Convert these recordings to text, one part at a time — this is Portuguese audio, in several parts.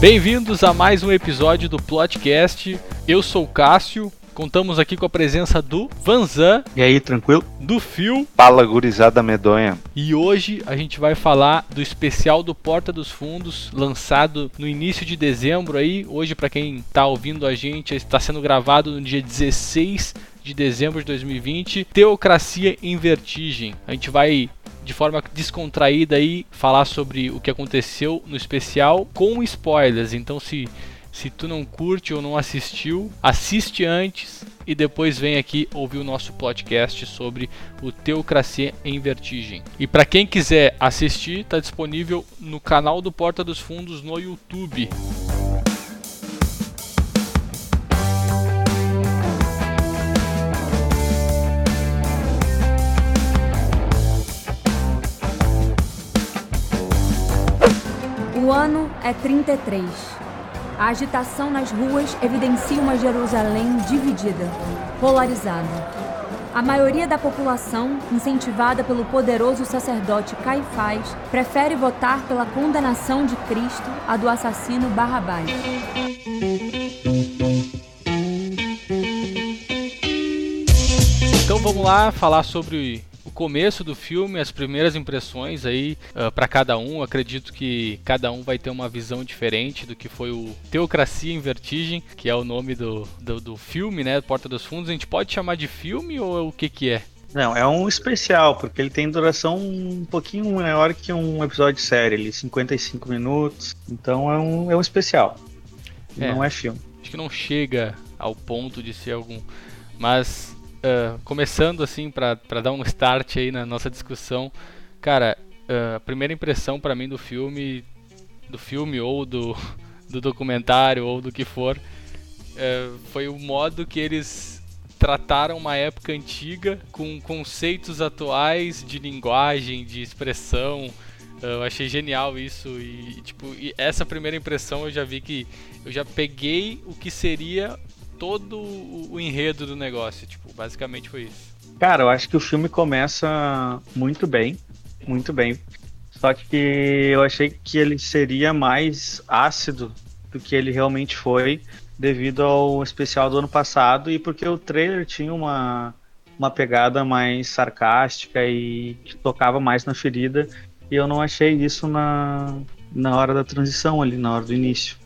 Bem-vindos a mais um episódio do Plotcast. Eu sou o Cássio. Contamos aqui com a presença do Vanzan. E aí, tranquilo? Do Fio. Fala, gurizada medonha. E hoje a gente vai falar do especial do Porta dos Fundos, lançado no início de dezembro aí. Hoje, para quem está ouvindo a gente, está sendo gravado no dia 16 de dezembro de 2020. Teocracia em Vertigem. A gente vai de forma descontraída aí falar sobre o que aconteceu no especial com spoilers. Então se se tu não curte ou não assistiu, assiste antes e depois vem aqui ouvir o nosso podcast sobre o Teocracia em Vertigem. E para quem quiser assistir, está disponível no canal do Porta dos Fundos no YouTube. O ano é 33. A agitação nas ruas evidencia uma Jerusalém dividida, polarizada. A maioria da população, incentivada pelo poderoso sacerdote Caifás, prefere votar pela condenação de Cristo à do assassino Barrabás. Então vamos lá falar sobre começo do filme, as primeiras impressões aí uh, para cada um. Acredito que cada um vai ter uma visão diferente do que foi o Teocracia em Vertigem, que é o nome do, do, do filme, né? Porta dos Fundos. A gente pode chamar de filme ou o que que é? Não, é um especial, porque ele tem duração um pouquinho maior que um episódio de série, ele 55 minutos. Então é um, é um especial. É, não é filme. Acho que não chega ao ponto de ser algum. Mas uh, começando assim para dar um start aí na nossa discussão, cara, uh, a primeira impressão para mim do filme, do filme ou do, do documentário ou do que for, uh, foi o modo que eles trataram uma época antiga com conceitos atuais de linguagem, de expressão. Eu achei genial isso e tipo, e essa primeira impressão eu já vi que eu já peguei o que seria todo o, enredo do negócio. Tipo, basicamente foi isso. Cara, eu acho que o filme começa muito bem, muito bem. Só que eu achei que ele seria mais ácido do que ele realmente foi, devido ao especial do ano passado e porque o trailer tinha uma, uma pegada mais sarcástica e que tocava mais na ferida. E eu não achei isso na, na hora da transição ali, na hora do início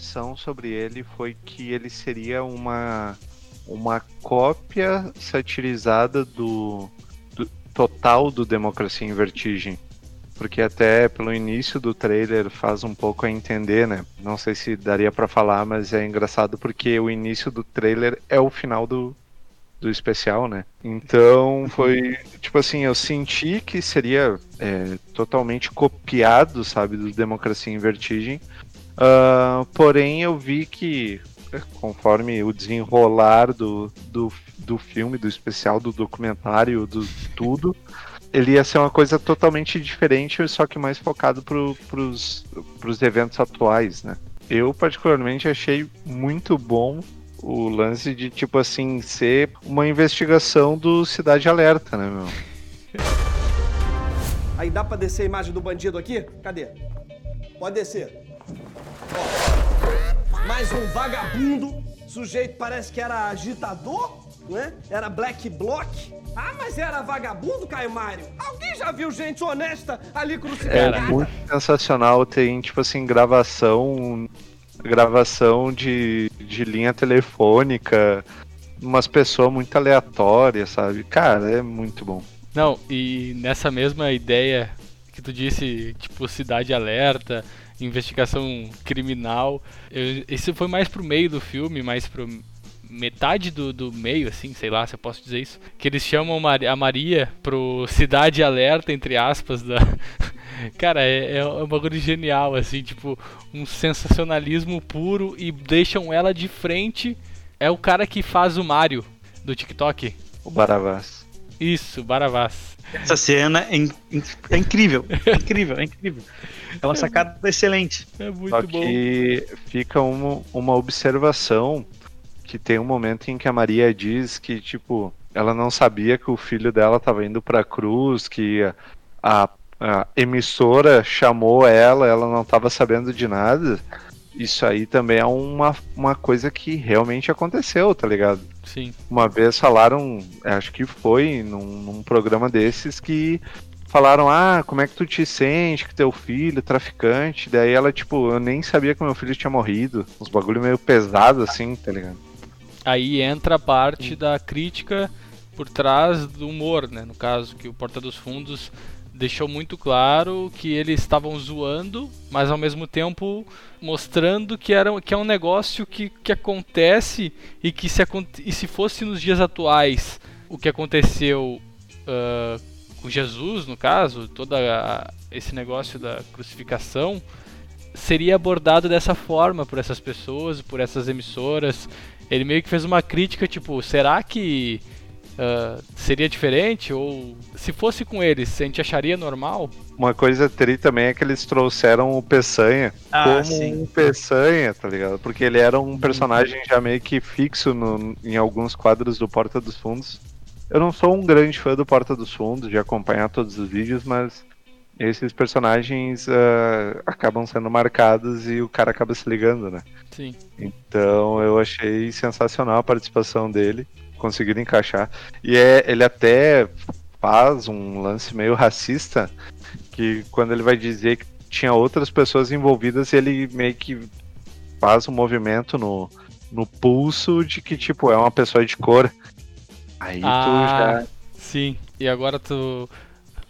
impressão sobre ele foi que ele seria uma, uma cópia satirizada do, do total do Democracia em Vertigem. Porque até pelo início do trailer faz um pouco a entender, né? Não sei se daria para falar, mas é engraçado porque o início do trailer é o final do, do especial, né? Então foi tipo assim, eu senti que seria é, totalmente copiado, sabe, do Democracia em Vertigem, Uh, porém, eu vi que, conforme o desenrolar do, do, do filme, do especial, do documentário, do tudo, ele ia ser uma coisa totalmente diferente, só que mais focado para os eventos atuais, né? Eu, particularmente, achei muito bom o lance de, tipo assim, ser uma investigação do Cidade Alerta, né, meu? Aí dá pra descer a imagem do bandido aqui? Cadê? Pode descer. Ó, mais um vagabundo. Sujeito parece que era agitador, né? Era black bloc. Ah, mas era vagabundo, Caio Mário? Alguém já viu gente honesta ali crucificada? É muito sensacional. Tem, tipo assim, gravação gravação de, de linha telefônica, umas pessoas muito aleatórias, sabe? Cara, é muito bom. Não, e nessa mesma ideia que tu disse, tipo, cidade alerta, investigação criminal. Eu, isso foi mais pro meio do filme, mais pro metade do, do meio, assim, sei lá se eu posso dizer isso. Que eles chamam a Maria pro Cidade Alerta, entre aspas, da. Cara, é, é um bagulho genial, assim, tipo, um sensacionalismo puro e deixam ela de frente. É o cara que faz o Mario do TikTok. O Baravás. Isso, Baravás. Essa cena é, in, é incrível, é incrível, é incrível. É uma sacada é excelente. É muito Só bom. que fica uma, uma observação que tem um momento em que a Maria diz que, tipo, ela não sabia que o filho dela estava indo pra cruz, que a, a emissora chamou ela, ela não estava sabendo de nada. Isso aí também é uma, uma coisa que realmente aconteceu, tá ligado? Sim. Uma vez falaram, acho que foi num, num programa desses que falaram, ah, como é que tu te sente que teu filho, traficante? Daí ela, tipo, eu nem sabia que meu filho tinha morrido. Uns bagulho meio pesado assim, tá ligado? Aí entra a parte da crítica por trás do humor, né? No caso, que o Porta dos Fundos deixou muito claro que eles estavam zoando, mas ao mesmo tempo mostrando que, era, que é um negócio que, que acontece e que se, e se fosse nos dias atuais o que aconteceu uh, com Jesus, no caso, todo esse negócio da crucificação, seria abordado dessa forma por essas pessoas, por essas emissoras. Ele meio que fez uma crítica, tipo, será que uh, seria diferente? Ou se fosse com eles, a gente acharia normal? Uma coisa tri também é que eles trouxeram o Peçanha ah, como sim. um Peçanha, tá ligado? Porque ele era um personagem já meio que fixo no, em alguns quadros do Porta dos Fundos. Eu não sou um grande fã do Porta dos Fundos, de acompanhar todos os vídeos, mas esses personagens uh, acabam sendo marcados e o cara acaba se ligando, né? Sim. Então eu achei sensacional a participação dele, conseguiram encaixar. E é, ele até faz um lance meio racista, que quando ele vai dizer que tinha outras pessoas envolvidas, ele meio que faz um movimento no, no pulso de que, tipo, é uma pessoa de cor. Aí ah, tu já. Sim, e agora tu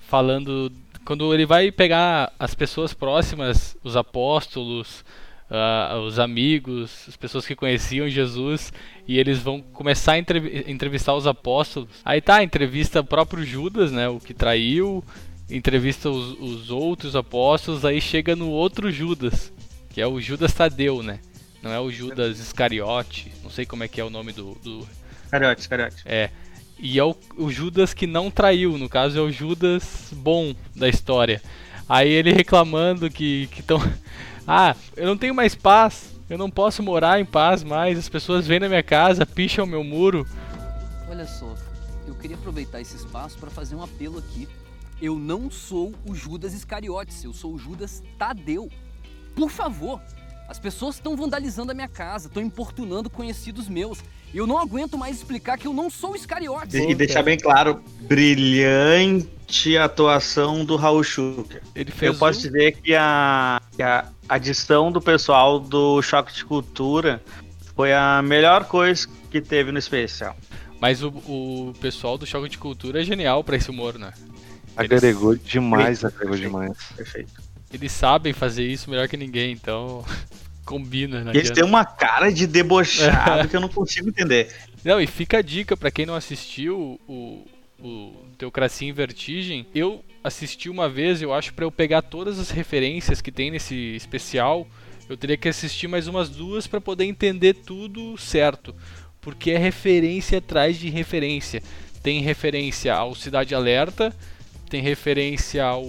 falando. Quando ele vai pegar as pessoas próximas, os apóstolos, uh, os amigos, as pessoas que conheciam Jesus, e eles vão começar a entrevistar os apóstolos. Aí tá, entrevista o próprio Judas, né, o que traiu, entrevista os, os outros apóstolos, aí chega no outro Judas, que é o Judas Tadeu, né? Não é o Judas Iscariote, não sei como é que é o nome do, do Iscariote, Iscariote. É. E é o, o, Judas que não traiu, no caso é o Judas bom da história. Aí ele reclamando que estão. ah, eu não tenho mais paz, eu não posso morar em paz mais, as pessoas vêm na minha casa, picham meu muro. Olha só, eu queria aproveitar esse espaço para fazer um apelo aqui. Eu não sou o Judas Iscariotes, eu sou o Judas Tadeu. Por favor, as pessoas estão vandalizando a minha casa, estão importunando conhecidos meus. E eu não aguento mais explicar que eu não sou Iscariotes. E, e deixar bem claro, brilhante atuação do Raul Schuker. Ele fez eu posso dizer que a, que a adição do pessoal do Choque de Cultura foi a melhor coisa que teve no especial. Mas o, o pessoal do Choque de Cultura é genial para esse humor, né? Agregou demais, agregou demais. Perfeito. Eles sabem fazer isso melhor que ninguém, então combina, né? Eles têm uma cara de debochado que eu não consigo entender. Não, e fica a dica para quem não assistiu o, o Teocracia em Vertigem. Eu assisti uma vez, eu acho, para eu pegar todas as referências que tem nesse especial. Eu teria que assistir mais umas duas para poder entender tudo certo. Porque é referência atrás de referência. Tem referência ao Cidade Alerta, tem referência ao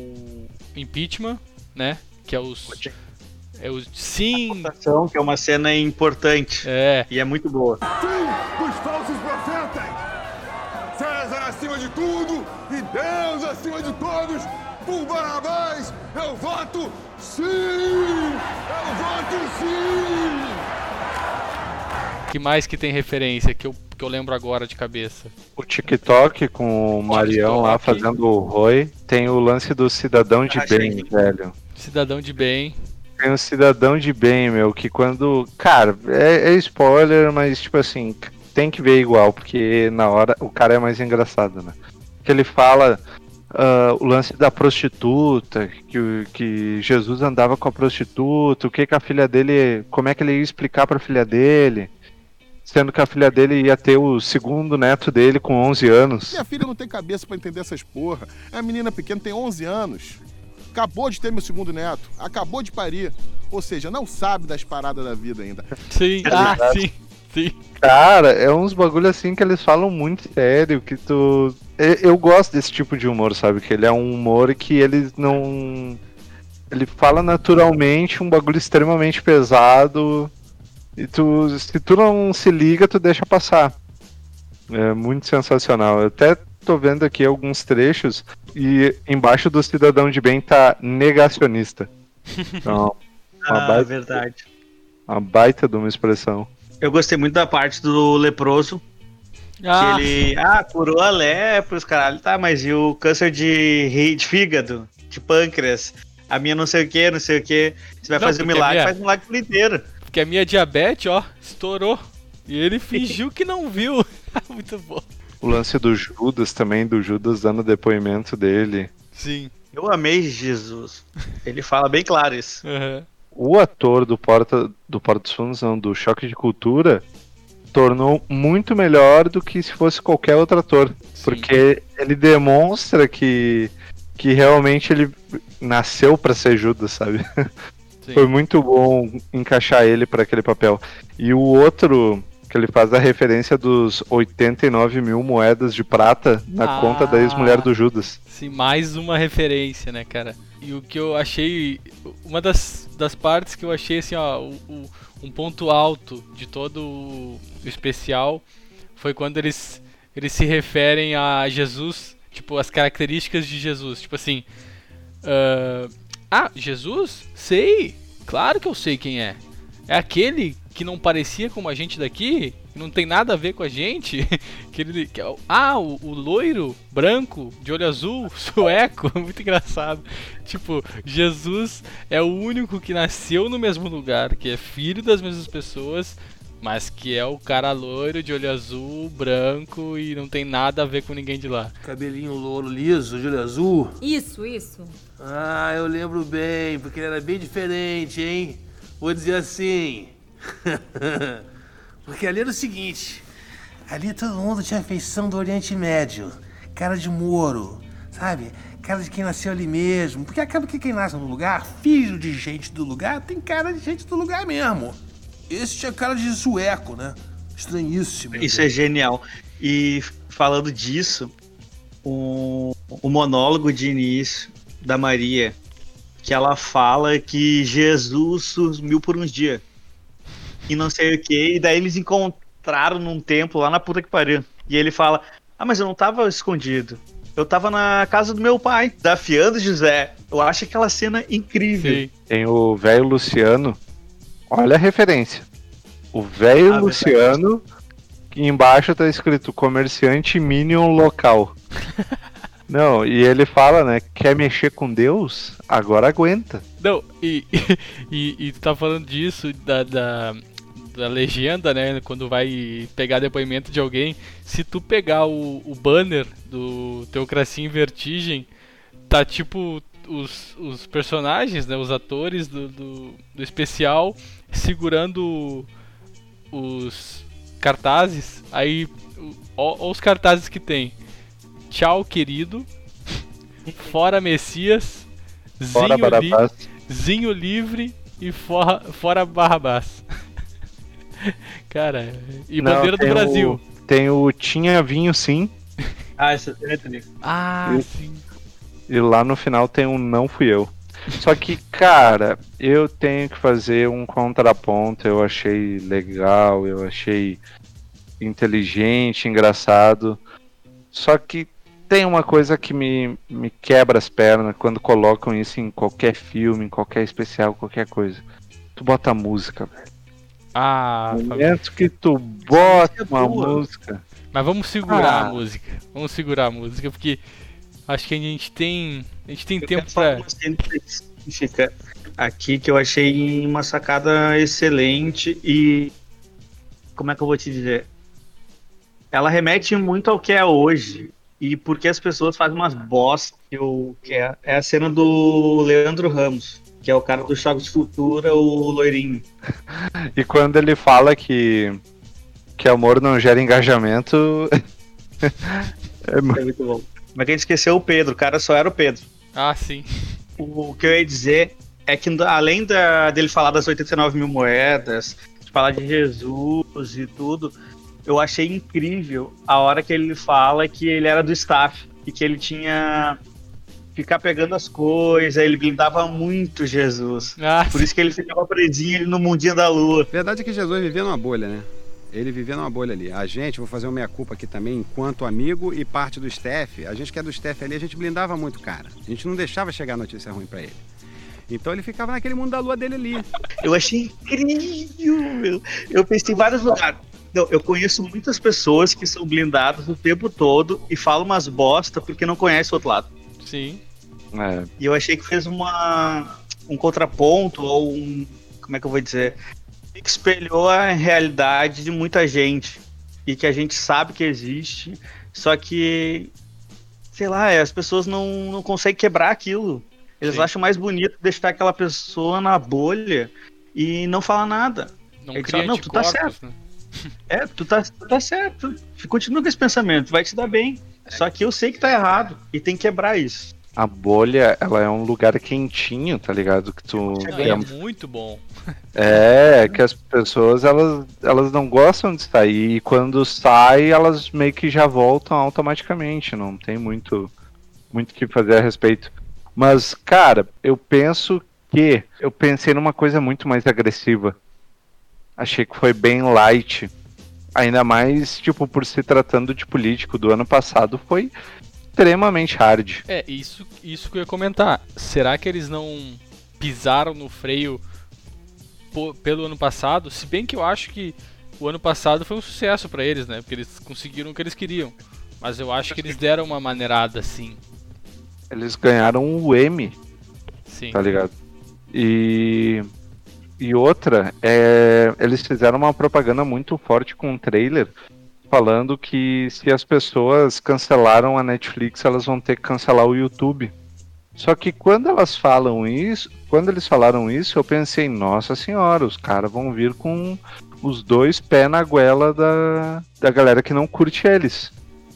Impeachment, né? Que é os. É o sim. que é uma cena importante. É. E é muito boa. Sim, os falsos profetas! Acima de tudo e Deus acima de todos! Por Barabás, eu voto sim! Eu voto sim! que mais que tem referência que eu, que eu lembro agora de cabeça? O TikTok com o Marião lá fazendo o Roy. Tem o lance do cidadão de bem, velho. Cidadão de bem. Tem um cidadão de bem, meu, que quando. Cara, é, é spoiler, mas tipo assim, tem que ver igual, porque na hora o cara é mais engraçado, né? Que ele fala uh, o lance da prostituta, que, que Jesus andava com a prostituta, o que, que a filha dele. Como é que ele ia explicar pra filha dele? Sendo que a filha dele ia ter o segundo neto dele com 11 anos. Minha filha não tem cabeça para entender essas porra. A menina pequena tem 11 anos acabou de ter meu segundo neto, acabou de parir. Ou seja, não sabe das paradas da vida ainda. Sim, ah, sim, sim. Cara, é uns bagulho assim que eles falam muito sério, que tu. Eu, gosto desse tipo de humor, sabe? Que ele é um humor que eles não. Ele fala naturalmente um bagulho extremamente pesado. E tu, se tu não se liga, tu deixa passar. É muito sensacional. Eu até tô vendo aqui alguns trechos e embaixo do cidadão de bem tá negacionista. Então, uma, Ah, baita, verdade. uma baita de uma expressão. Eu gostei muito da parte do leproso. Ah, Que ele. Ah, curou a lepra, os caralho. Tá, mas e o câncer de, de fígado? De pâncreas? A minha não sei o que, não sei o que. Você vai Não, fazer um milagre, minha- faz um milagre por inteiro. porque a minha diabetes, ó, estourou. E ele fingiu que não viu. Muito bom. O lance do Judas também, do Judas dando depoimento dele. Sim. Eu amei Jesus. Ele fala bem claro isso. aham. O ator do Porta, do Porta dos Fundos, não, do Choque de Cultura, tornou muito melhor do que se fosse qualquer outro ator. Sim. Porque ele demonstra que, que realmente ele nasceu pra ser Judas, sabe? Sim. Foi muito bom encaixar ele pra aquele papel. E o outro, que ele faz a referência dos 89 mil moedas de prata na Ah. conta da ex-mulher do Judas. Sim, mais uma referência, né, cara? E o que eu achei. Uma das, das partes que eu achei, assim, ó, o- o- um ponto alto de todo o, especial foi quando eles, eles se referem a Jesus, tipo, as características de Jesus. Tipo assim. ah, ah, Jesus? Sei! Claro que eu sei quem é. É aquele que não parecia como a gente daqui, que não tem nada a ver com a gente. que ele, que ah, o, o loiro branco, de olho azul, sueco, muito engraçado. Tipo, Jesus é o único que nasceu no mesmo lugar, que é filho das mesmas pessoas, mas que é o cara loiro, de olho azul, branco e não tem nada a ver com ninguém de lá. Cabelinho louro liso, de olho azul. Isso, isso. Ah, eu lembro bem, porque ele era bem diferente, hein? Vou dizer assim. porque ali era o seguinte: ali todo mundo tinha feição do Oriente Médio, cara de Moro, sabe? Cara de quem nasceu ali mesmo. Porque acaba que quem nasce no lugar, filho de gente do lugar, tem cara de gente do lugar mesmo. Esse tinha cara de sueco, né? Estranhíssimo. Isso é genial. E falando disso, o, o monólogo de início da Maria, que ela fala que Jesus sumiu por uns dias. E não sei o que, e daí eles encontraram num templo lá na puta que pariu. E ele fala: Ah, mas eu não tava escondido. Eu tava na casa do meu pai, desafiando José. Eu acho aquela cena incrível. Sim. Tem o velho Luciano. Olha a referência. O velho Ah, Luciano, que embaixo tá escrito comerciante Minion local. Não, e ele fala, né? Quer mexer com Deus? Agora aguenta. Não, e, e, e tu tá falando disso, da, da, da legenda, né? Quando vai pegar depoimento de alguém, se tu pegar o, o banner do Teocracia em Vertigem, tá tipo os, os personagens, né? Os atores do, do, do especial segurando os cartazes. Aí, ó, ó os cartazes que tem. Tchau, querido. Fora Messias. Fora Zinho, li-. Zinho livre e fora, fora Barrabás. Cara, e Não, bandeira do tem Brasil. o- tem o Tinha Vinho Sim. Ah, essa cena é também. Ah, Eu- sim. E lá no final tem um Não Fui Eu. Só que, cara, eu tenho que fazer um contraponto. Eu achei legal, eu achei inteligente, engraçado. Só que tem uma coisa que me, me quebra as pernas quando colocam isso em qualquer filme, em qualquer especial, qualquer coisa. Tu bota música, velho. Ah, No momento que tu bota uma boa. música. mas vamos segurar Ah. a música. Vamos segurar a música porque acho que a gente tem, a gente tem Eu tempo pra. cena específica aqui que eu achei uma sacada excelente e como é que eu vou te dizer? Ela remete muito ao que é hoje e porque as pessoas fazem umas bosta que, eu, que é, é a cena do Leandro Ramos, que é o cara do Choque de Cultura, o loirinho. E quando ele fala que, que amor não gera engajamento. é É muito bom. Mas quem esqueceu o Pedro, o cara só era o Pedro. Ah, sim. O que eu ia dizer é que além da, dele falar das 89 mil moedas, de falar de Jesus e tudo, eu achei incrível a hora que ele fala que ele era do staff e que ele tinha ficar pegando as coisas, ele blindava muito Jesus. Ah, Por isso que ele ficava presinho ali no mundinho da lua. Verdade é que Jesus vivia numa bolha, né? Ele vivia numa bolha ali. A gente, vou fazer uma meia-culpa aqui também, enquanto amigo e parte do staff, a gente que é do staff ali, a gente blindava muito o cara. A gente não deixava chegar notícia ruim pra ele. Então ele ficava naquele mundo da lua dele ali. Eu achei incrível, meu. Eu pensei em vários lugares. Não, eu conheço muitas pessoas que são blindadas o tempo todo e falam umas bosta porque não conhecem o outro lado. Sim. É. E eu achei que fez uma um contraponto ou um como é que eu vou dizer que espelhou a realidade de muita gente e que a gente sabe que existe, só que sei lá, as pessoas não, não conseguem quebrar aquilo. Eles Sim. acham mais bonito deixar aquela pessoa na bolha e não falar nada. Não cria fala, não, tu tá certo. né? É, tu tá, tu tá certo. Continua com esse pensamento, vai te dar bem. Só que eu sei que tá errado e tem que quebrar isso. A bolha, ela é um lugar quentinho, tá ligado? Que tu. Não, é muito bom. É, que as pessoas elas, elas não gostam de sair e quando sai elas meio que já voltam automaticamente, não tem muito muito o que fazer a respeito. Mas, cara, eu penso que eu pensei numa coisa muito mais agressiva. Achei que foi bem light. Ainda mais, tipo, por se tratando de político do ano passado, foi extremamente hard. É, isso, isso que eu ia comentar. Será que eles não pisaram no freio pelo ano passado? Se bem que eu acho que o ano passado foi um sucesso pra eles, né? Porque eles conseguiram o que eles queriam. Mas eu acho que eles deram uma maneirada assim. Eles ganharam o M Sim. tá ligado? E e outra, é, eles fizeram uma propaganda muito forte com o trailer falando que se as pessoas cancelaram a Netflix, elas vão ter que cancelar o YouTube. Só que quando elas falam isso, quando eles falaram isso, eu pensei, nossa senhora, os caras vão vir com os dois pés na goela da, da galera que não curte eles.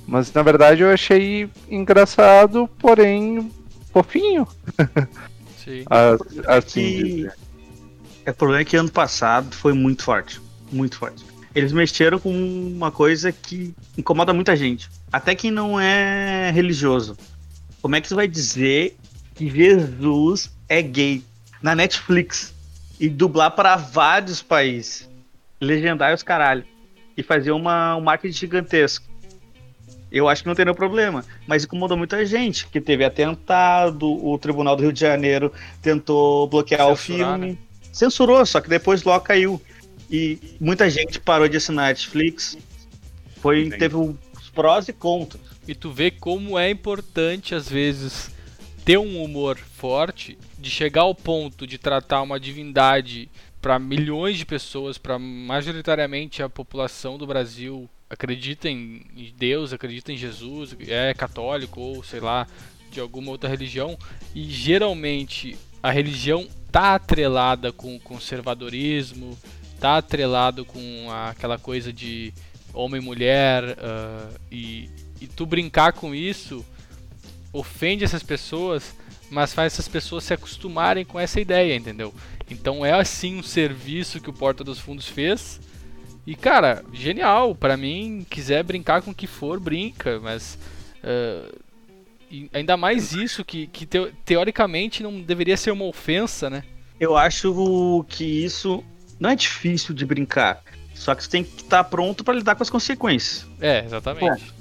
Mas na verdade eu achei engraçado, porém fofinho. Sim. A- Assim, que é, o problema é que ano passado foi muito forte. Muito forte. Eles mexeram com uma coisa que incomoda muita gente. Até quem não é religioso. Como é que você vai dizer que Jesus é gay na Netflix e dublar para vários países? Legendar os caralho. E fazer uma, um marketing gigantesco. Eu acho que não tem nenhum problema. Mas incomodou muita gente, que teve atentado, o Tribunal do Rio de Janeiro tentou bloquear o Censurar, filme. Censurou, só que depois logo caiu. E muita gente parou de assinar Netflix. Foi, Entendi. teve os prós e contras. E tu vê como é importante, às vezes, ter um humor forte, de chegar ao ponto de tratar uma divindade para milhões de pessoas, para majoritariamente a população do Brasil acredita em em Deus, acredita em Jesus, é católico ou sei lá, de alguma outra religião, e geralmente a religião tá atrelada com o conservadorismo, tá atrelado com a- aquela coisa de homem e mulher ah, e, e tu brincar com isso ofende essas pessoas, mas faz essas pessoas se acostumarem com essa ideia, entendeu? Então é assim um serviço que o Porta dos Fundos fez. E cara, genial. Pra mim, quiser brincar com o que for, brinca, mas ah, e ainda mais isso que, que teo- teoricamente não deveria ser uma ofensa, né? Eu acho que isso não é difícil de brincar. Só que você tem que estar pronto para lidar com as consequências. É, exatamente.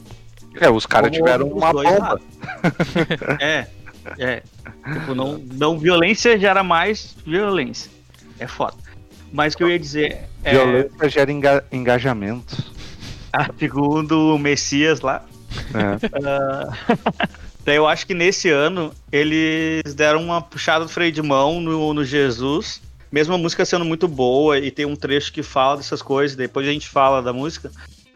é, os caras tiveram uma bomba. É, é. Tipo, não, não violência gera mais violência. É foda. Mas o que eu ia dizer é, Violência gera enga- engajamento. ah, segundo o Messias lá, É. Daí eu acho que nesse ano eles deram uma puxada do freio de mão no, no Jesus. Mesmo a música sendo muito boa e tem um trecho que fala dessas coisas, depois a gente fala da música.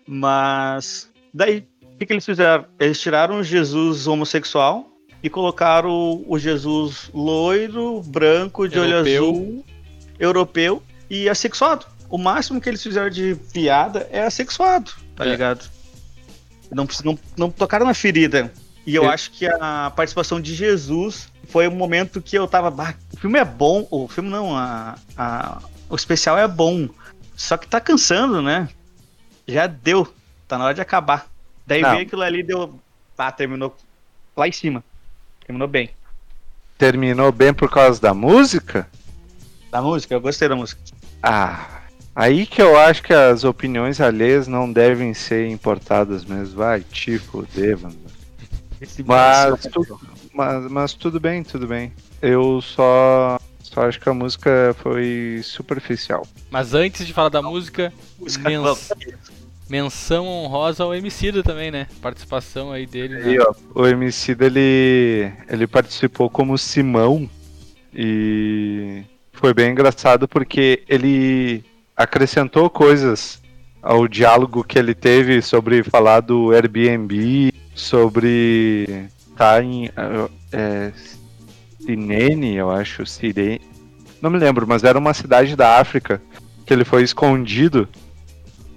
Mas daí, o que, que eles fizeram? Eles tiraram o Jesus homossexual e colocaram o, o Jesus loiro, branco, de olho Europeu. azul, europeu e assexuado. O máximo que eles fizeram de piada é assexuado, tá É. ligado? Não, não, não tocaram na ferida. E eu É. acho que a participação de Jesus foi um momento que eu tava. "Bah, o filme é bom. O filme não, a, a- o especial é bom. Só que tá cansando, né? Já deu. Tá na hora de acabar. Daí Não. veio aquilo ali deu. Ah, terminou lá em cima. Terminou bem. Terminou bem por causa da música? Da música, eu gostei da música. Ah, Aí que eu acho que as opiniões alheias não devem ser importadas mesmo. Vai, tipo, devam. Mas, tu- mas, mas tudo bem, tudo bem. Eu só, só acho que a música foi superficial. Mas antes de falar da música, mens- menção honrosa ao Emicida também, né? Participação aí dele. Aí, na- ó, o MC dele, ele participou como Simão e foi bem engraçado porque ele acrescentou coisas ao diálogo que ele teve sobre falar do Airbnb, sobre estar em é, Sinene, eu acho, Sirene, não me lembro, mas era uma cidade da África que ele foi escondido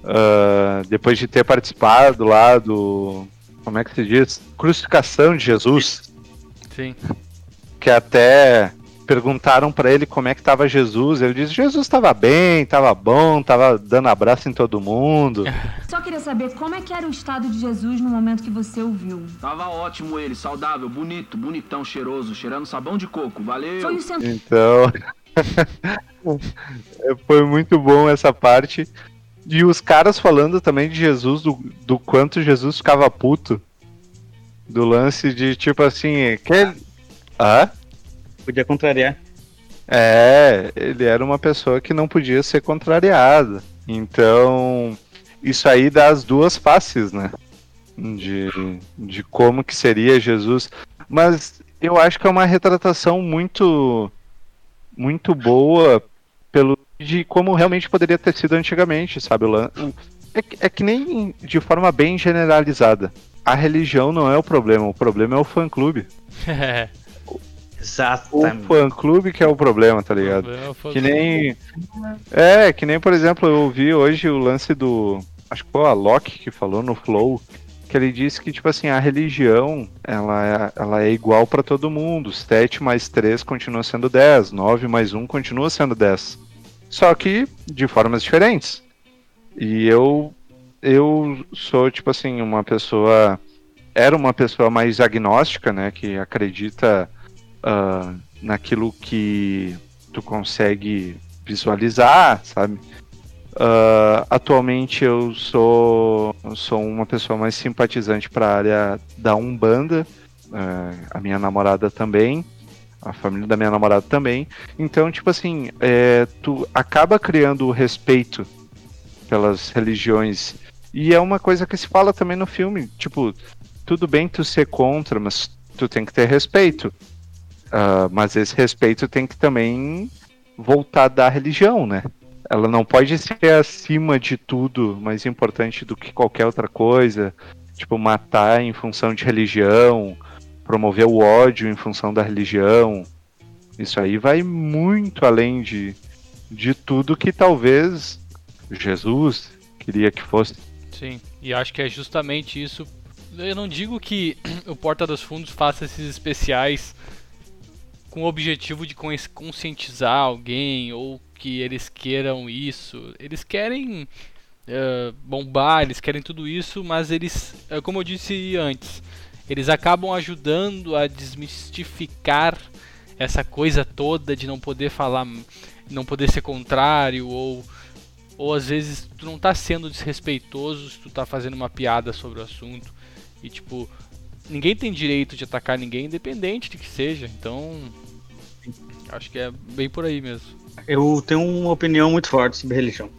ah, depois de ter participado lá do como é que se diz? Crucificação de Jesus, Sim. que até perguntaram pra ele como é que tava Jesus. Ele disse: Jesus tava bem, tava bom, tava dando abraço em todo mundo. Só queria saber como é que era o estado de Jesus no momento que você o viu. Tava ótimo ele, saudável, bonito, bonitão, cheiroso, cheirando sabão de coco. Valeu. Foi o centro Então, foi muito bom essa parte. E os caras falando também de Jesus, do, do quanto Jesus ficava puto. Do lance de tipo assim, que ele... Podia contrariar. É, ele era uma pessoa que não podia ser contrariada. Então, isso aí dá as duas faces, né? De, de como que seria Jesus. Mas eu acho que é uma retratação muito muito boa pelo de como realmente poderia ter sido antigamente, sabe? É, que- é que nem de forma bem generalizada. A religião não é o problema, o problema é o fã-clube. O Exatamente. fã-clube que é o problema, tá ligado? Problema foi- Que nem. É, que nem, por exemplo, eu vi hoje o lance do. Acho que foi a Loki que falou no Flow. Que ele disse que, tipo assim, a religião ela é, ela é igual pra todo mundo. 7 mais 3 continua sendo 10. 9 mais 1 continua sendo 10. Só que de formas diferentes. E eu. Eu sou, tipo assim, uma pessoa. Era uma pessoa mais agnóstica, né? Que acredita ah, naquilo que tu consegue visualizar, sabe? Ah, atualmente eu sou, sou uma pessoa mais simpatizante para a área da Umbanda, ah, a minha namorada também, a família da minha namorada também. Então, tipo assim, é, tu acaba criando o respeito pelas religiões. E é uma coisa que se fala também no filme. Tipo, tudo bem tu ser contra, mas tu tem que ter respeito. Ah, mas esse respeito tem que também voltar da religião, né? Ela não pode ser acima de tudo, mais importante do que qualquer outra coisa. Tipo, matar em função de religião, promover o ódio em função da religião. Isso aí vai muito além de, de tudo que talvez Jesus queria que fosse. Sim, e acho que é justamente isso. Eu não digo que o Porta dos Fundos faça esses especiais com o objetivo de consci- conscientizar alguém ou que eles queiram isso. Eles querem eh, bombar, eles querem tudo isso, mas eles, eh, como eu disse antes, eles acabam ajudando a desmistificar essa coisa toda de não poder falar, não poder ser contrário ou ou às vezes tu não tá sendo desrespeitoso se tu tá fazendo uma piada sobre o assunto. E tipo, ninguém tem direito de atacar ninguém, independente de que seja. Então, acho que é bem por aí mesmo. Eu tenho uma opinião muito forte sobre religião.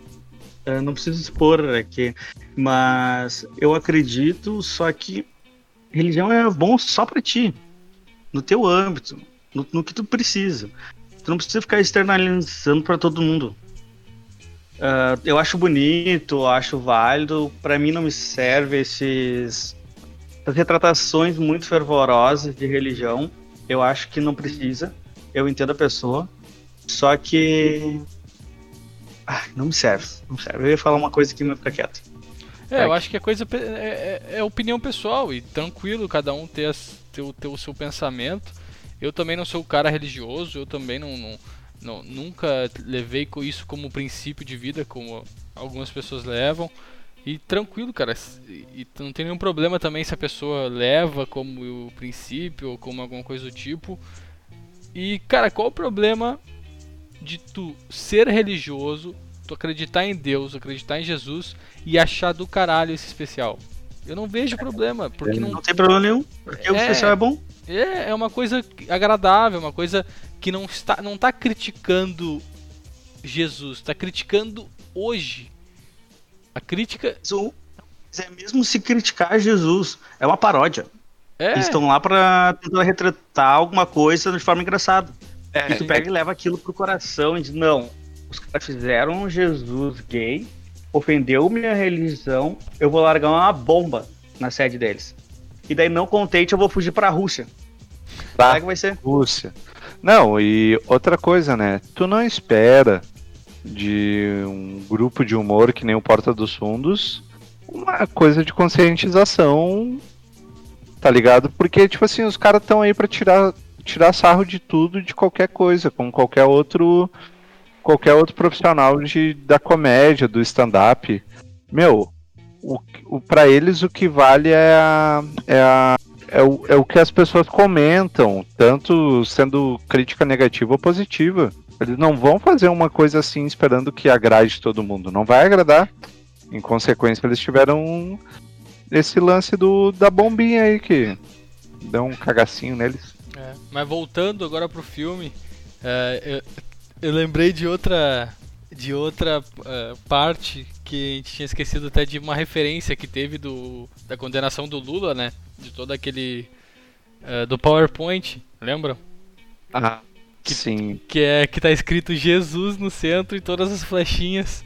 Eu não preciso expor aqui, mas eu acredito, só que religião é bom só pra ti, no teu âmbito, no, no que tu precisa. Tu não precisa ficar externalizando pra todo mundo. Ah, eu acho bonito, acho válido. Pra mim não me serve esses essas retratações muito fervorosas de religião. Eu acho que não precisa. Eu entendo a pessoa. Só que. Ah, não me serve. Não me serve. Eu ia falar uma coisa que me fica quieto. É, eu acho que é coisa é, é- é opinião pessoal e tranquilo cada um ter, as- ter, o- ter o seu pensamento. Eu também não sou o cara religioso, eu também não, não, não- nunca levei isso como princípio de vida, como algumas pessoas levam. E tranquilo, cara. E, e não tem nenhum problema também se a pessoa leva como o princípio ou como alguma coisa do tipo. E, cara, qual o problema de tu ser religioso, tu acreditar em Deus, acreditar em Jesus e achar do caralho esse especial. Eu não vejo problema, porque não, Não tem problema nenhum, porque o É. especial é bom. é, é uma coisa agradável, uma coisa que não está não tá criticando Jesus, está criticando hoje. A crítica o- mas é mesmo se criticar Jesus, é uma paródia. É Eles estão lá pra tentar retratar alguma coisa de forma engraçada. É, e tu pega e leva aquilo pro coração e diz, não, os caras fizeram um Jesus gay, ofendeu minha religião, eu vou largar uma bomba na sede deles. E daí, não contente, eu vou fugir pra Rússia. Tá. Como é que vai ser? Rússia. Não, e outra coisa, né? Tu não espera de um grupo de humor que nem o Porta dos Fundos uma coisa de conscientização, tá ligado? Porque, tipo assim, os caras estão aí pra tirar, tirar sarro de tudo, de qualquer coisa, como qualquer outro qualquer outro profissional de, da comédia, do stand-up. Meu, o, o, pra eles o que vale é a, é a é o, é o que as pessoas comentam, tanto sendo crítica negativa ou positiva. Eles não vão fazer uma coisa assim esperando que agrade todo mundo. Não vai agradar. Em consequência, eles tiveram esse lance do, da bombinha aí que deu um cagacinho neles. É, mas voltando agora pro filme, é, eu, eu lembrei de outra de outra é, parte que a gente tinha esquecido até de uma referência que teve do da condenação do Lula, né? De todo aquele é, do PowerPoint, lembram? Ah, sim. Que é que tá escrito Jesus no centro e todas as flechinhas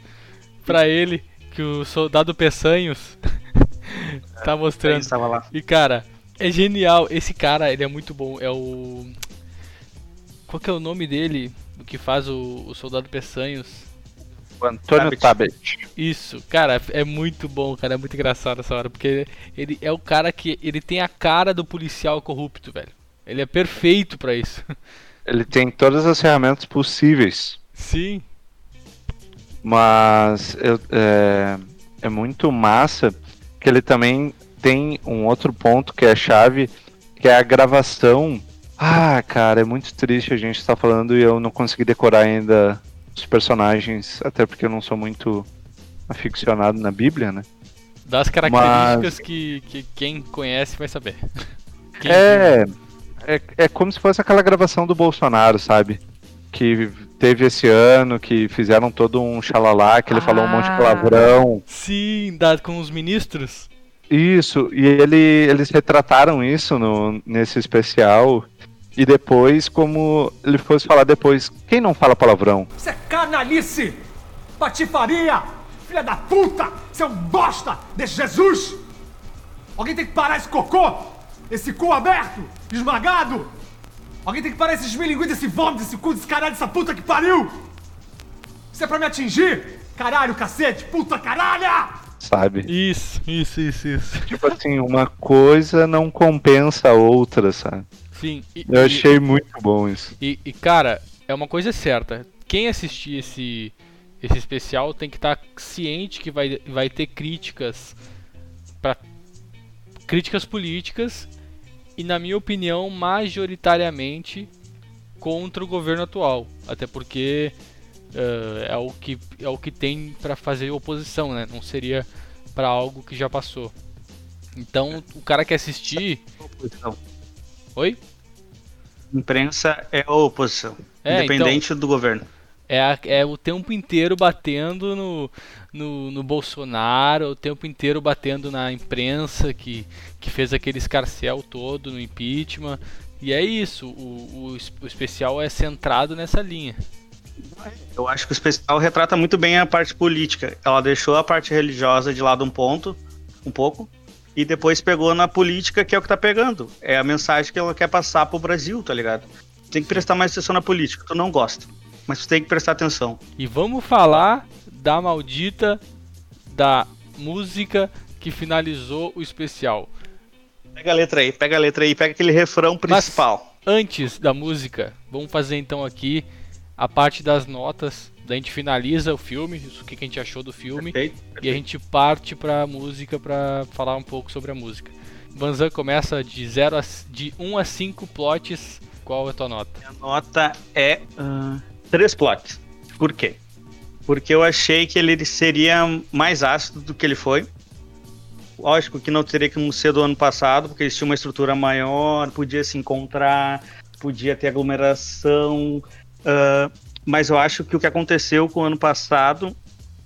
pra ele que o soldado Peçanhos tá mostrando. Estava lá. E cara, é genial. Esse cara, ele é muito bom. É o. Qual que é o nome dele? O que faz o, o soldado Peçanhos? O Antônio Tabet. Isso, cara, é muito bom, cara. É muito engraçado essa hora. Porque ele é o cara que. Ele tem a cara do policial corrupto, velho. Ele é perfeito pra isso. Ele tem todas as ferramentas possíveis. Sim. Mas eu, é, é muito massa que ele também tem um outro ponto que é a chave, que é a gravação. Ah, cara, é muito triste a gente estar falando e eu não consegui decorar ainda os personagens, até porque eu não sou muito aficionado na Bíblia, né? Das características que, que quem conhece vai saber. Quem É, é, é como se fosse aquela gravação do Bolsonaro, sabe? Que teve esse ano, que fizeram todo um xalalá, que ele falou um monte de Ah. palavrão. Sim, dado com os ministros. Isso, e ele, eles retrataram isso no, nesse especial. E depois, como ele fosse falar depois, quem não fala palavrão? Isso é canalice! Patifaria! Filha da puta! Seu bosta desse Jesus! Alguém tem que parar esse cocô! Esse cu aberto! Esmagado! Alguém tem que parar esse esmilinguido, esse vômito, esse cu desse caralho, dessa puta que pariu! Isso é pra me atingir? Caralho, cacete! Puta caralho! Sabe? Isso, isso, isso, isso. Tipo assim, uma coisa não compensa a outra, sabe? Sim. e- Eu e- achei muito bom isso. E, e, cara, é uma coisa certa. Quem assistir esse, esse especial tem que estar ciente que vai, vai ter críticas para críticas políticas e, na minha opinião, majoritariamente contra o governo atual. Até porque eh, é o que é o que tem para fazer oposição, né? Não seria para algo que já passou. Então, o cara que assistir, Oposição. oi? Imprensa é a oposição. É, independente do governo. É, é o tempo inteiro batendo no, no, no Bolsonaro, o tempo inteiro batendo na imprensa que, que fez aquele escarcel todo no impeachment. E é isso, o, o, o especial é centrado nessa linha. Eu acho que o especial retrata muito bem a parte política. Ela deixou a parte religiosa de lado um ponto, um pouco, e depois pegou na política, que é o que tá pegando. É a mensagem que ela quer passar pro Brasil, tá ligado? Tem que prestar mais atenção na política. Tu não gosta, mas tu tem que prestar atenção. E vamos falar da maldita da música que finalizou o especial. Pega a letra aí, pega a letra aí, pega aquele refrão principal. Antes da música, vamos fazer então aqui a parte das notas. Daí a gente finaliza o filme, o que a gente achou do filme. Perfeito, E a gente parte pra música pra falar um pouco sobre a música. Vanzan começa de 0 a de 1 a 5 plots. Qual é a tua nota? A nota é ah, três plots. Por quê? Porque eu achei que ele seria mais ácido do que ele foi. Lógico que não teria como ser do ano passado, porque eles tinham uma estrutura maior, podia se encontrar, podia ter aglomeração. Uh, mas eu acho que o que aconteceu com o ano passado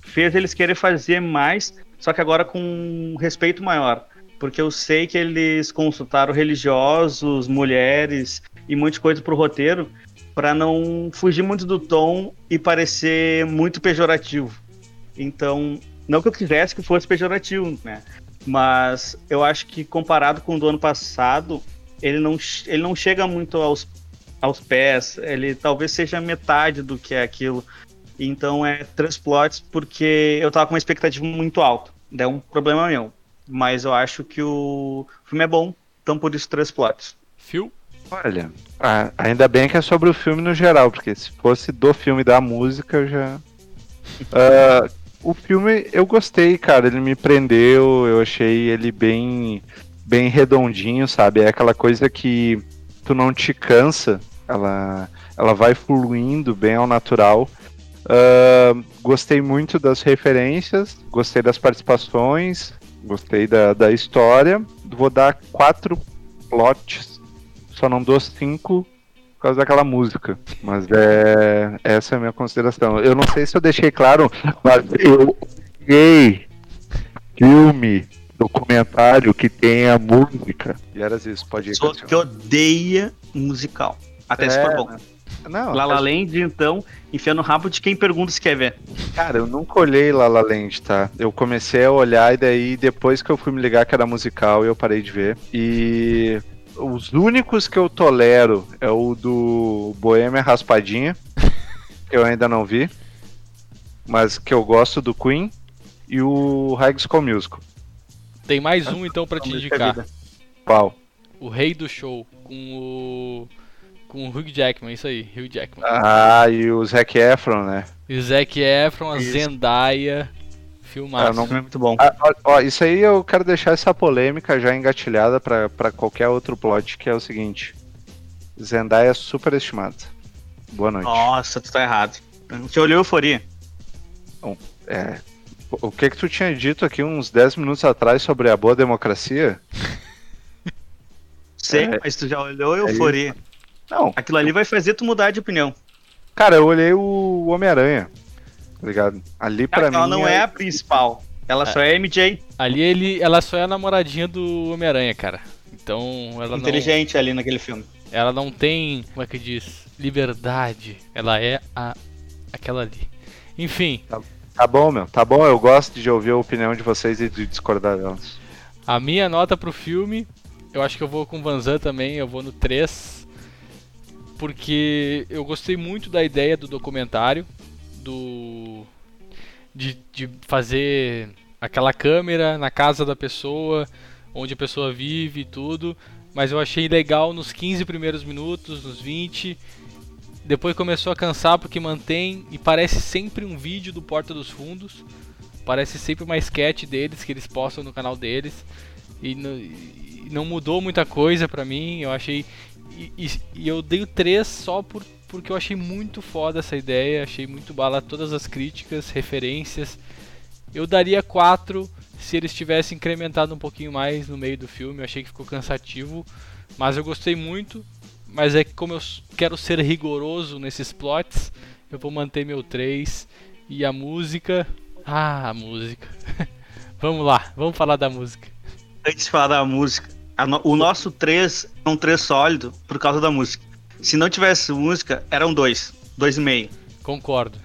fez eles querer fazer mais, só que agora com um respeito maior. Porque eu sei que eles consultaram religiosos, mulheres e muita coisa pro roteiro, para não fugir muito do tom e parecer muito pejorativo. Então, não que eu quisesse que fosse pejorativo, né? Mas eu acho que comparado com o do ano passado, ele não, ele não chega muito aos, aos pés. Ele talvez seja metade do que é aquilo. Então é três plots porque eu tava com uma expectativa muito alta. É um problema meu. Mas eu acho que o filme é bom, então por isso três plots. Phil? Olha, ah, ainda bem que é sobre o filme no geral, porque se fosse do filme da música, eu já. Uh, o filme eu gostei, cara. Ele me prendeu, eu achei ele bem, bem redondinho, sabe? É aquela coisa que tu não te cansa, ela, ela vai fluindo bem ao natural. Uh, gostei muito das referências, gostei das participações, gostei da, da história. Vou dar quatro plots só não dou 5 por causa daquela música. Mas é essa é a minha consideração. Eu não sei se eu deixei claro, mas eu odiei filme, documentário que tem a música. E era isso, pode ir. Só que odeia musical. Até é, se for bom. Né? Não, La La Land, então, enfia no rabo de quem pergunta se quer ver. Cara, eu nunca olhei La La Land, tá? Eu comecei a olhar e daí depois que eu fui me ligar que era musical, eu parei de ver. E os únicos que eu tolero é o do Boêmia Raspadinha, que eu ainda não vi, mas que eu gosto do Queen, e o High School Musical. Tem mais um então para te indicar. Qual? O Rei do Show, com o com o Hugh Jackman, isso aí, Hugh Jackman. Ah, e o Zac Efron, né? E o Zac Efron, a isso. Zendaya, Filmaço. não... é muito bom. Ah, ó, ó, isso aí eu quero deixar essa polêmica já engatilhada para qualquer outro plot, que é o seguinte. Zendaya é super estimada. Boa noite. Nossa, tu tá errado. Você olhou Euforia? Bom, é, o que que tu tinha dito aqui uns 10 minutos atrás sobre a boa democracia? Sim, é, mas tu já olhou Euforia. É não. Aquilo ali vai fazer tu mudar de opinião. Cara, eu olhei o Homem-Aranha tá ligado? Ali pra ela mim. Ela não é... é... a principal. Ela é. só é MJ. Ali ele, ela só é a namoradinha do Homem-Aranha, cara. Então ela Inteligente não... ali naquele filme. Ela não tem, como é que diz? Liberdade. Ela é a aquela ali. Enfim. Tá, tá bom, meu. Tá bom. Eu gosto de ouvir a opinião de vocês e de discordar delas. A minha nota pro filme, eu acho que eu vou com o Vanzan também. Eu vou no 3 porque eu gostei muito da ideia do documentário do de, de fazer aquela câmera na casa da pessoa, onde a pessoa vive e tudo, mas eu achei legal nos 15 primeiros minutos, nos 20. Depois começou a cansar porque mantém e parece sempre um vídeo do Porta dos Fundos. Parece sempre uma sketch deles que eles postam no canal deles. E, e não mudou muita coisa pra mim. Eu achei. E, e, e eu dei o 3 só por porque eu achei muito foda essa ideia, achei muito bala todas as críticas, referências. Eu daria 4 se eles tivessem incrementado um pouquinho mais no meio do filme, eu achei que ficou cansativo, mas eu gostei muito. Mas é que como eu quero ser rigoroso nesses plots, eu vou manter meu 3 e a música. Ah, a música. vamos lá, vamos falar da música. Antes de falar da música, o nosso 3 é um 3 sólido por causa da música. Se não tivesse música, eram dois. Dois e meio. Concordo.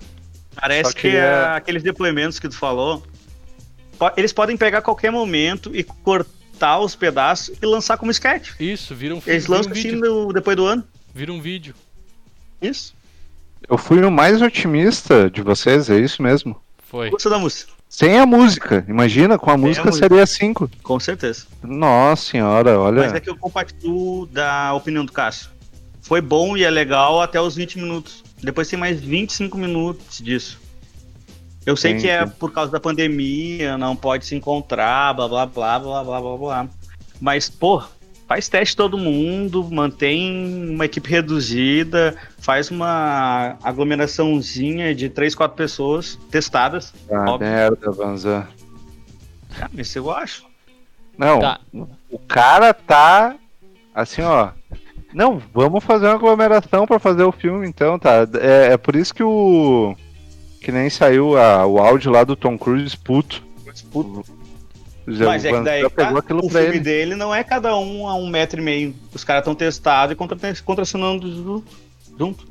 Parece que, que é... aqueles depoimentos que tu falou, eles podem pegar qualquer momento e cortar os pedaços e lançar como sketch. Isso, vira um filme. Eles lançam um assim no, depois do ano. Vira um vídeo. Isso. Eu fui o mais otimista de vocês, é isso mesmo? Foi. Gostou da música? Sem a música, imagina, com a Sem música a seria 5. Com certeza. Nossa senhora, olha. Mas é que eu compartilho da opinião do Cássio foi bom e é legal até os 20 minutos. Depois tem mais 25 minutos disso. Eu sei que é por causa da pandemia, não pode se encontrar, blá blá blá blá blá blá blá. Mas, pô, Faz teste todo mundo, mantém uma equipe reduzida, faz uma aglomeraçãozinha de 3, 4 pessoas testadas. Ah, óbvio. merda, Vanzan. Ah, isso eu acho. Não, Tá. o cara tá assim, ó. Não, vamos fazer uma aglomeração pra fazer o filme, então, tá? É, é por isso que o. Que nem saiu a- o áudio lá do Tom Cruise puto. Já- Mas é que daí tá, o filme ele. dele não é cada um a um metro e meio. Os caras estão testados e contra, contracionando junto. junto.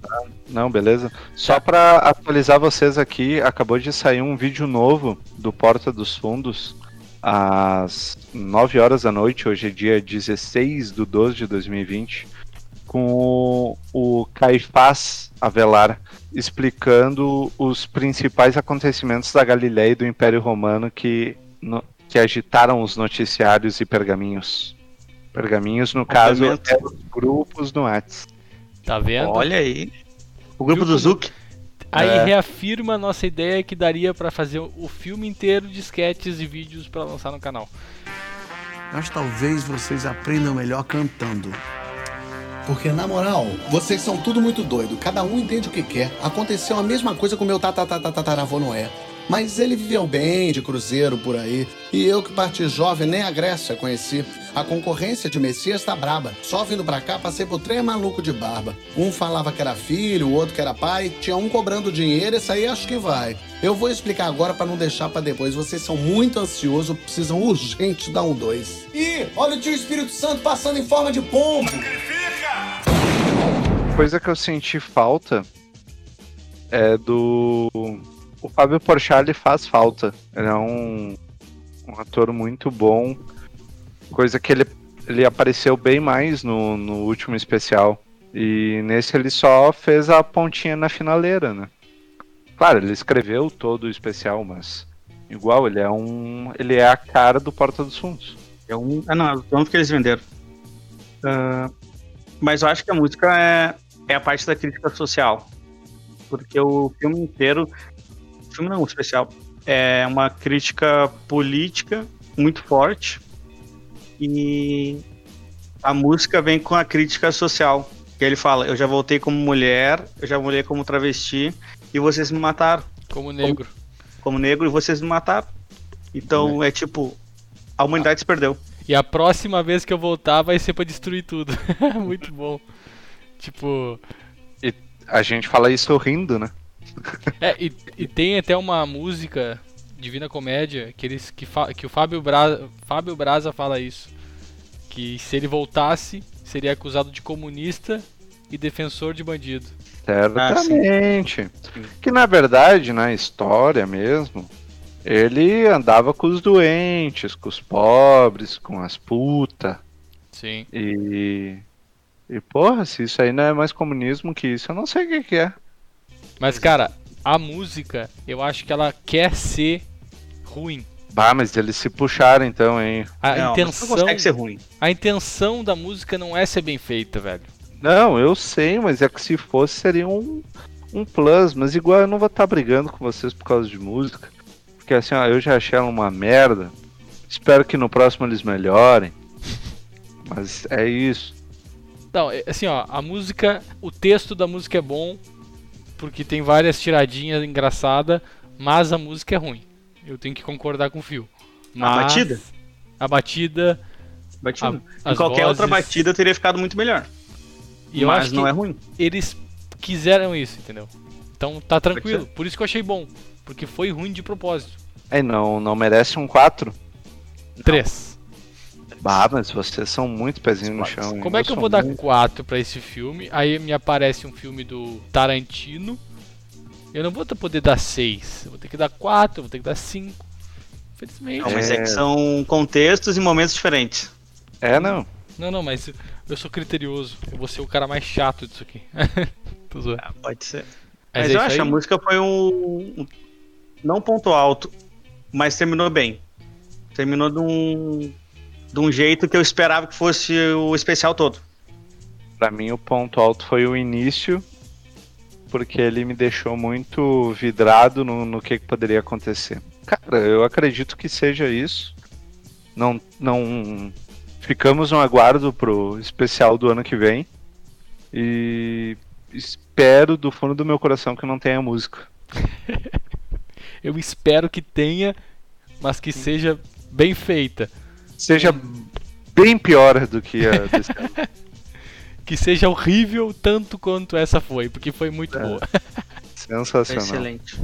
Não, beleza. Só pra atualizar vocês aqui, acabou de sair um vídeo novo do Porta dos Fundos às 9 horas da noite, hoje é dia 16 de 12 de 2020, com o, o Caifás Avelar explicando os principais acontecimentos da Galileia e do Império Romano que, no- que agitaram os noticiários e pergaminhos. Pergaminhos, no caso, eram os grupos no WhatsApp. Tá vendo? Olha aí. O grupo do Zuc. Aí É. reafirma a nossa ideia que daria pra fazer o filme inteiro de sketches e vídeos pra lançar no canal. Mas talvez vocês aprendam melhor cantando. Porque, na moral, vocês são tudo muito doido. Cada um entende o que quer. Aconteceu a mesma coisa com meu tataravô Noé. Mas ele viveu bem de cruzeiro por aí. E eu que parti jovem, nem a Grécia conheci. A concorrência de Messias tá braba. Só vindo pra cá, passei por três malucos de barba. Um falava que era filho, o outro que era pai. Tinha um cobrando dinheiro, esse aí acho que vai. Eu vou explicar agora pra não deixar pra depois. Vocês são muito ansiosos, precisam urgente dar um dois. Ih, olha o tio Espírito Santo passando em forma de pombo. Coisa que eu senti falta é do. O Fábio Porchat faz falta. Ele é um, um ator muito bom. Coisa que ele, ele apareceu bem mais no, no último especial. E nesse ele só fez a pontinha na finaleira, né? Claro, ele escreveu todo o especial, mas igual, ele é um. Ele é a cara do Porta dos Fundos. É um. Ah, não, é o que eles venderam. Ah, mas eu acho que a música é, é a parte da crítica social. Porque o filme inteiro. O filme não, o especial. É uma crítica política muito forte. E a música vem com a crítica social. Que ele fala: Eu já voltei como mulher, eu já voltei como travesti, e vocês me mataram. Como negro. Como negro, e vocês me mataram. Então é tipo: a humanidade se perdeu. E a próxima vez que eu voltar vai ser pra destruir tudo. Muito bom. Tipo. E a gente fala isso rindo, né? É, e, e tem até uma música Divina Comédia que, eles, que, fa- que o Fábio Braza, Fábio Braza fala isso. Que se ele voltasse, seria acusado de comunista e defensor de bandido. Certamente. que na verdade, na história mesmo, ele andava com os doentes, com os pobres, com as putas. Sim. E. E porra, se isso aí não é mais comunismo que isso, eu não sei o que, que é. Mas, cara, a música, eu acho que ela quer ser ruim. Bah, mas eles se puxaram então, hein? A Não, intenção. não consegue ser ruim. A intenção da música não é ser bem feita, velho. Não, eu sei, mas é que se fosse seria um, um plus. Mas igual eu não vou estar brigando com vocês por causa de música. Porque assim, ó, eu já achei ela uma merda. Espero que no próximo eles melhorem. Mas é isso. Não, é- assim, ó, a música, o texto da música é bom, porque tem várias tiradinhas engraçadas, mas a música é ruim. Eu tenho que concordar com o Fio. Mas batida? A batida. Batida. a- em qualquer outra vozes- batida teria ficado muito melhor. E eu mas acho não é ruim. Eles quiseram isso, entendeu? Então tá tranquilo. Por isso que eu achei bom. Porque foi ruim de propósito. Aí não, não merece um 4? Três. Bah, mas vocês são muito pezinho no chão. hein? Como é que eu sou vou dar muito- 4 pra esse filme? Aí me aparece um filme do Tarantino. Eu não vou ter- poder dar 6. Eu vou ter que dar 4, vou ter que dar 5. Infelizmente. Não, mas é que são contextos e momentos diferentes. É, não. Não, não, mas eu sou criterioso. Eu vou ser o cara mais chato disso aqui. Tô zoando. Pode ser. Mas Mas é eu acho que a aí? música foi um. um- Não um ponto alto, mas terminou bem. Terminou de um. De um jeito que eu esperava que fosse o especial todo. Pra mim, o ponto alto foi o início, porque ele me deixou muito vidrado no, no que, que poderia acontecer. Cara, eu acredito que seja isso. Não, não ficamos no aguardo pro especial do ano que vem. E espero do fundo do meu coração que não tenha música. Eu espero que tenha, mas que seja bem feita seja bem pior do que a desse que seja horrível tanto quanto essa foi, porque foi muito é. boa. Sensacional. Excelente.